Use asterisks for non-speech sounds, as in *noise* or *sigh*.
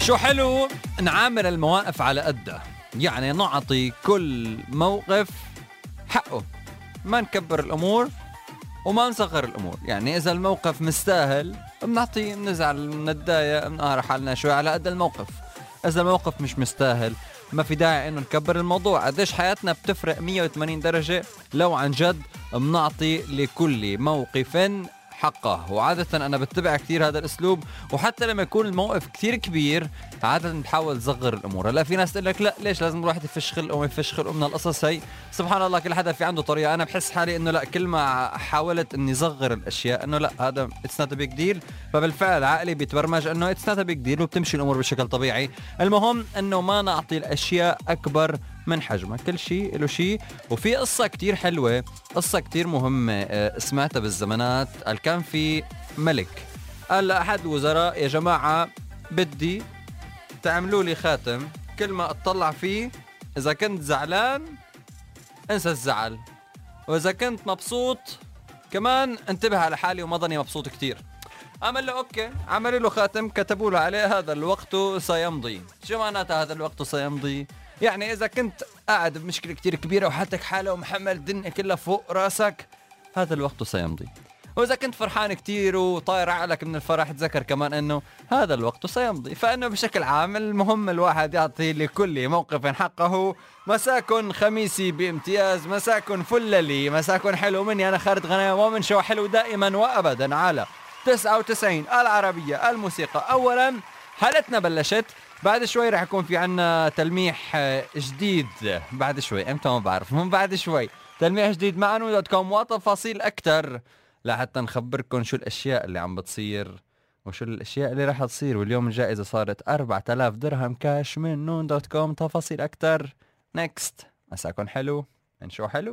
شو حلو؟ نعامل المواقف على قدها يعني نعطي كل موقف حقه. ما نكبر الأمور وما نصغر الأمور. يعني إذا الموقف مستاهل بنعطيه بنزعل بنتضايق بنقهر حالنا شوي على قد الموقف. إذا الموقف مش مستاهل. ما في داعي إنه نكبر الموضوع. قديش حياتنا بتفرق 180 درجة؟ لو عن جد بنعطي لكل موقف حقه. وعادة أنا بتبع كثير هذا الأسلوب وحتى لما يكون الموقف كثير كبير عادة بحاول صغر الأمور. هلا في ناس تقول لك لا ليش لازم الواحد يفش خلقه وما يفش خلقه من القصص هي؟ سبحان الله كل حدا في عنده طريقة. أنا بحس حالي إنه لا كل ما حاولت إني صغر الأشياء إنه لا هذا it's not big deal فبالفعل عقلي بيتبرمج إنه it's not big deal وبتمشي الأمور بشكل طبيعي. المهم إنه ما نعطي الأشياء أكبر من حجمها كل شيء له شيء وفي قصة كتير حلوة قصة كتير مهمة آه، سمعتها بالزمانات. قال كان في ملك قال لأحد الوزراء يا جماعة بدي تعملوا لي خاتم. كل ما أطلع فيه إذا كنت زعلان انسى الزعل. وإذا كنت مبسوط كمان انتبه على حالي وما ضني مبسوط كتير. عمل له أوكي عملوا له خاتم كتبوا له عليه هذا الوقت سيمضي. شو معناتها هذا الوقت سيمضي؟ يعني إذا كنت قاعد بمشكلة كتير كبيرة وحالتك حالة ومحمل الدنيا كلها فوق راسك هذا الوقت سيمضي. وإذا كنت فرحان كتير وطاير عقلك من الفرح تذكر كمان إنه هذا الوقت سيمضي. فإنه بشكل عام المهم الواحد يعطي لكل موقف حقه مساكن خميسي بامتياز مساكن فللي مساكن حلو مني أنا خالد غنايم ومن شو حلو دائما وابدا على 99 العربية الموسيقى. اولا حالتنا بلشت بعد شوي رح يكون في عنا تلميح آه، جديد. بعد شوي إمتى ما بعرف. من *laughs* بعد شوي. تلميح جديد مع نون dot com. وتفاصيل أكثر لحتى نخبركم شو الأشياء اللي عم بتصير وشو الأشياء اللي رح تصير. واليوم الجائزة صارت 4000 درهم كاش من نون dot com. تفاصيل أكثر next مساكم حلو. من شو حلو؟